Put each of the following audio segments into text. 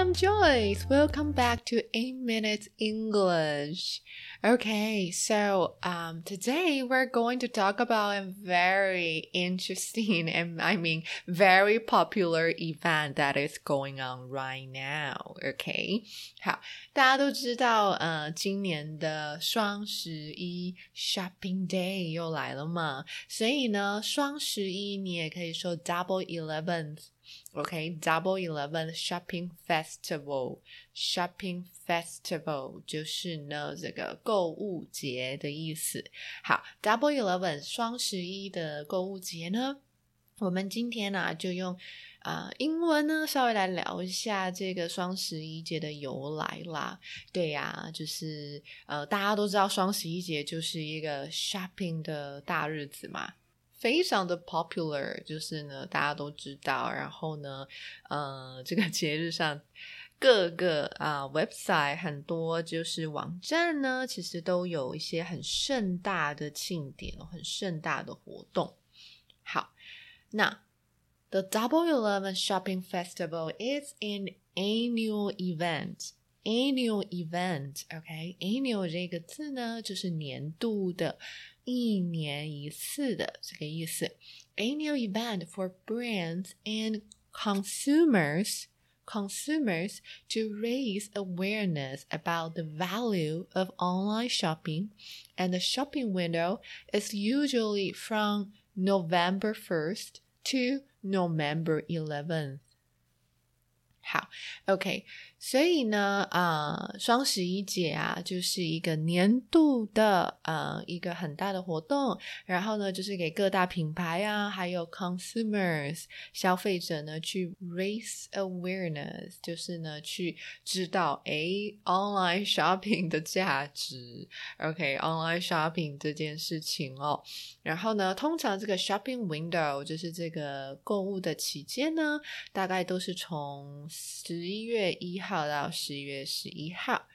I'm Joyce. Welcome back to 8 Minutes English. Okay, so um, today we're going to talk about a very interesting and I mean very popular event that is going on right now. Okay，好，大家都知道，呃，今年的双十一 Shopping Day 又来了嘛，所以呢，双十一你也可以说 Double Eleventh。 OK，Double Eleven Shopping Festival，Shopping Festival 就是呢这个购物节的意思。好，Double Eleven 双十一的购物节呢，我们今天呢就用啊英文呢稍微来聊一下这个双十一节的由来啦。对呀，就是呃大家都知道双十一节就是一个 shopping 的大日子嘛。非常的 popular，就是呢，大家都知道。然后呢，呃，这个节日上，各个啊 website 很多就是网站呢，其实都有一些很盛大的庆典，很盛大的活动。好，那 The Double Eleven Shopping Festival is an annual event. Annual event, OK? Annual 这个字呢，就是年度的。一年一次的这个意思。Annual event for brands and consumers consumers to raise awareness about the value of online shopping and the shopping window is usually from November 1st to November 11th. 好，OK， 所以呢，呃，双十一节啊，就是一个年度的呃一个很大的活动。然后呢，就是给各大品牌啊，还有 consumers 消费者呢，去 raise awareness，就是呢，去知道哎，online shopping 的价值。OK，online shopping 这件事情哦。然后呢，通常这个 shopping window 就是这个购物的期间呢，大概都是从十一月一号。号到十一月十一号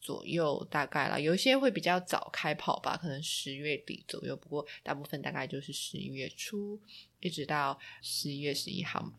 左右，大概了。有些会比较早开跑吧，可能十月底左右。不过大部分大概就是十一月初，一直到十一月十一号嘛。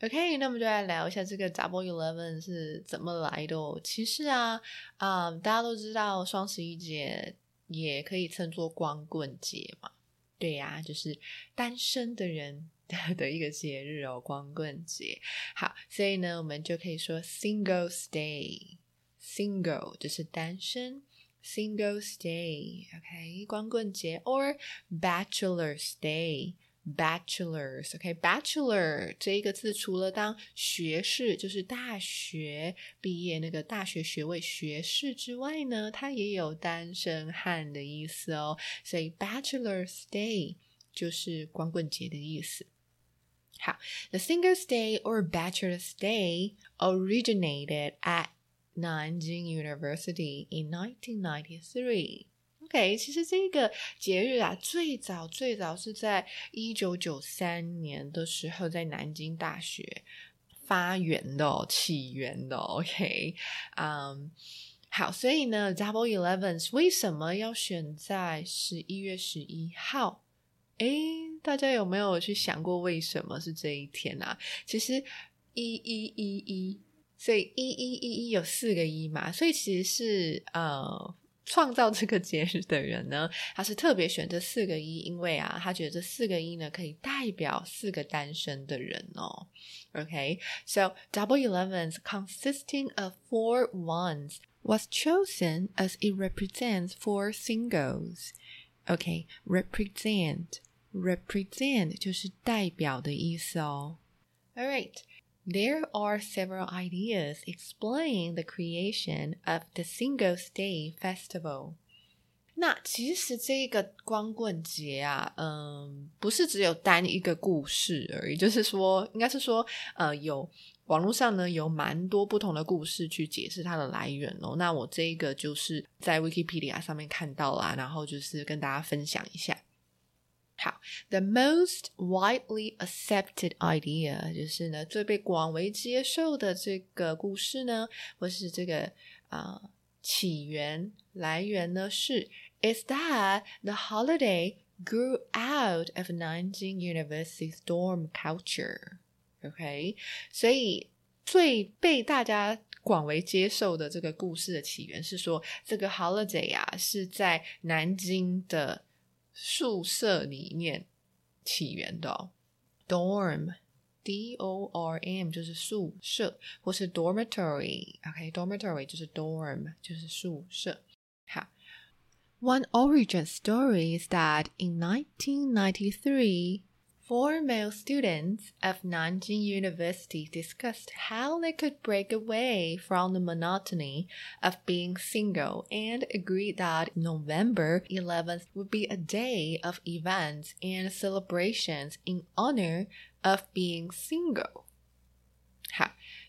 OK，那我们就来聊一下这个 Double Eleven 是怎么来的。其实啊，啊，大家都知道双十一节也可以称作光棍节嘛。对呀，就是单身的人。的一个节日哦，光棍节。好，所以呢，我们就可以说 Singles Day，Single 就是单身，Singles Day，OK，光棍节，or Bachelor's Day，Bachelors，OK，Bachelor 这一个字除了当学士，就是大学毕业那个大学学位学士之外呢，它也有单身汉的意思哦。所以 Bachelor's Day 就是光棍节的意思。好，The Singles Day or Bachelor's Day originated at Nanjing University in 1993. OK，其实这个节日啊，最早最早是在一九九三年的时候，在南京大学发源的、哦，起源的。OK，嗯，好，所以呢，Double Elevens 为什么要选在十一月十一号？诶， 大家有没有去想过为什么是这一天啊？其实一一一一，所以一一一一有四个一嘛，所以其实是呃创造这个节日的人呢，他是特别选这四个一，因为啊，他觉得这四个一呢可以代表四个单身的人哦。OK，so double elevens consisting of four ones was chosen as it represents four singles. OK，represent。represent Represent 就是代表的意思哦。All right. There are several ideas explaining the creation of the Singles Day Festival. 那其实这个光棍节啊，嗯，不是只有单一个故事而已，就是说，应该是说，呃，有网络上呢有蛮多不同的故事去解释它的来源哦。那我这一个就是在 Wikipedia 上面看到啦，然后就是跟大家分享一下。好，the most widely accepted idea 就是呢最被广为接受的这个故事呢，或是这个啊、呃、起源来源呢是 is that the holiday grew out of Nanjing University's dorm culture。OK，所以 最被大家广为接受的这个故事的起源是说，这个 holiday 啊是在南京的 宿舍里面起源的哦，dorm。D O R M 就是宿舍，或是 dormitory，OK，dormitory 就是 dorm，就是宿舍。好，One origin story is that in 1993. Four male students of Nanjing University discussed how they could break away from the monotony of being single and agreed that November 11th would be a day of events and celebrations in honor of being single.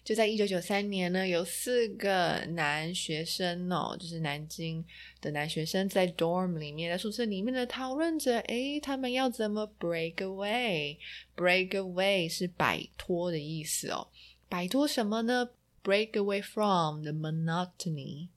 就在一九九三年呢，有四个男学生哦，就是南京的男学生，在 dorm 里面，在宿舍里面的讨论着，诶，他们要怎么 break away？break away 是摆脱的意思哦，摆脱什么呢？break away from the monotony。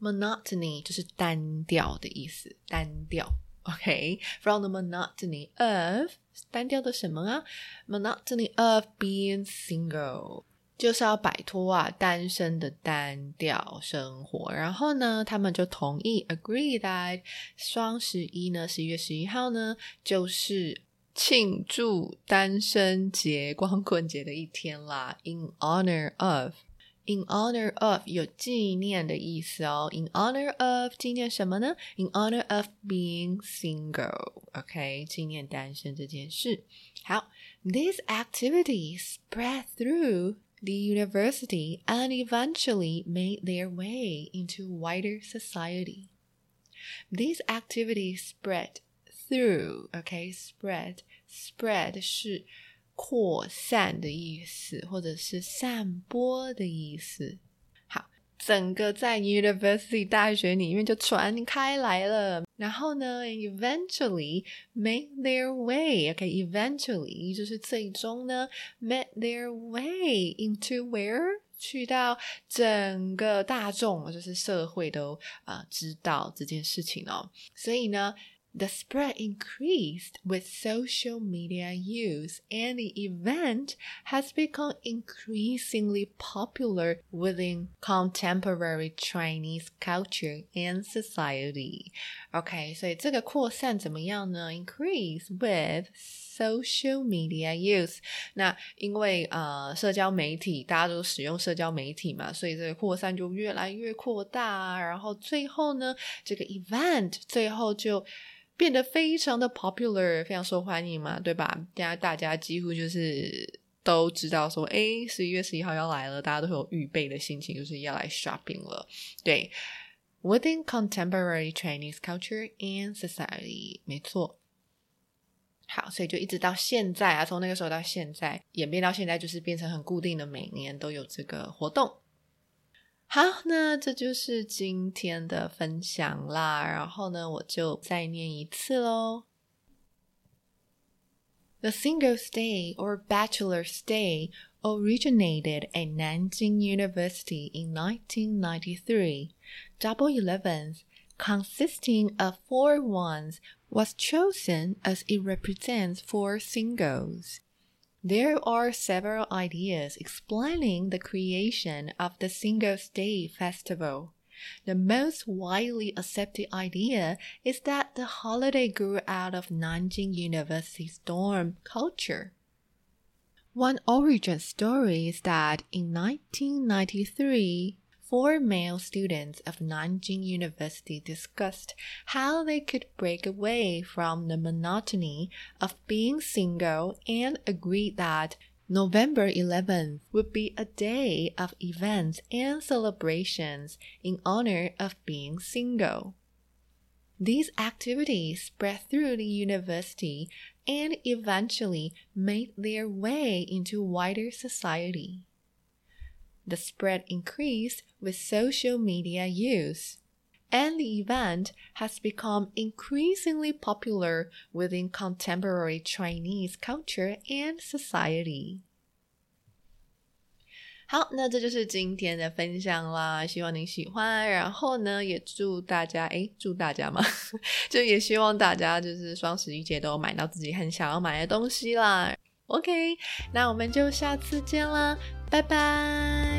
monotony 就是单调的意思，单调。OK，from the monotony of 单调的什么啊？monotony of being single 就是要摆脱啊单身的单调生活。然后呢，他们就同意 agree that 双十一呢，十一月十一号呢，就是庆祝单身节、光棍节的一天啦。In honor of。In honor of 有纪念的意思哦。In honor of 纪念什么呢？In honor of being single，OK，纪念单身这件事。好，these activities spread through the university and eventually made their way into wider society. These activities spread through, OK, spread, spread 是扩散的意思，或者是散播的意思。 整个在 university 大学里面就传开来了。然后呢，eventually make their way，OK，eventually 就是最终呢，make their way into where 去到整个大众，就是社会都啊知道这件事情哦。所以呢。The spread increased with social media use, and the event has become increasingly popular within contemporary Chinese culture and society. OK，所以这个扩散怎么样呢？Increase with social media use。那因为呃社交媒体大家都使用社交媒体嘛，所以这个扩散就越来越扩大。然后最后呢，这个 event 最后就 变得非常的 popular，非常受欢迎嘛，对吧？现在大家几乎就是都知道说，哎，十一月十一号要来了，大家都有预备的心情，就是要来 shopping 了。对，within contemporary Chinese culture and society，没错。好，所以就一直到现在啊，从那个时候到现在，演变到现在，就是变成很固定的，每年都有这个活动。好，那这就是今天的分享啦。然后呢，我就再念一次喽。The single stay or bachelor stay originated at Nanjing University in 1993. Double Elevens, consisting of four ones, was chosen as it represents four singles. There are several ideas explaining the creation of the Singles' Day festival. The most widely accepted idea is that the holiday grew out of Nanjing University's dorm culture. One origin story is that in 1993, four male students of Nanjing University discussed how they could break away from the monotony of being single and agreed that November 11th would be a day of events and celebrations in honor of being single. These activities spread through the university and eventually made their way into wider society the spread increased with social media use, and the event has become increasingly popular within contemporary Chinese culture and society. 好，那这就是今天的分享啦，希望您喜欢。然后呢，也祝大家，诶，祝大家嘛，就也希望大家就是双十一节都买到自己很想要买的东西啦。 OK，那我们就下次见了，拜拜。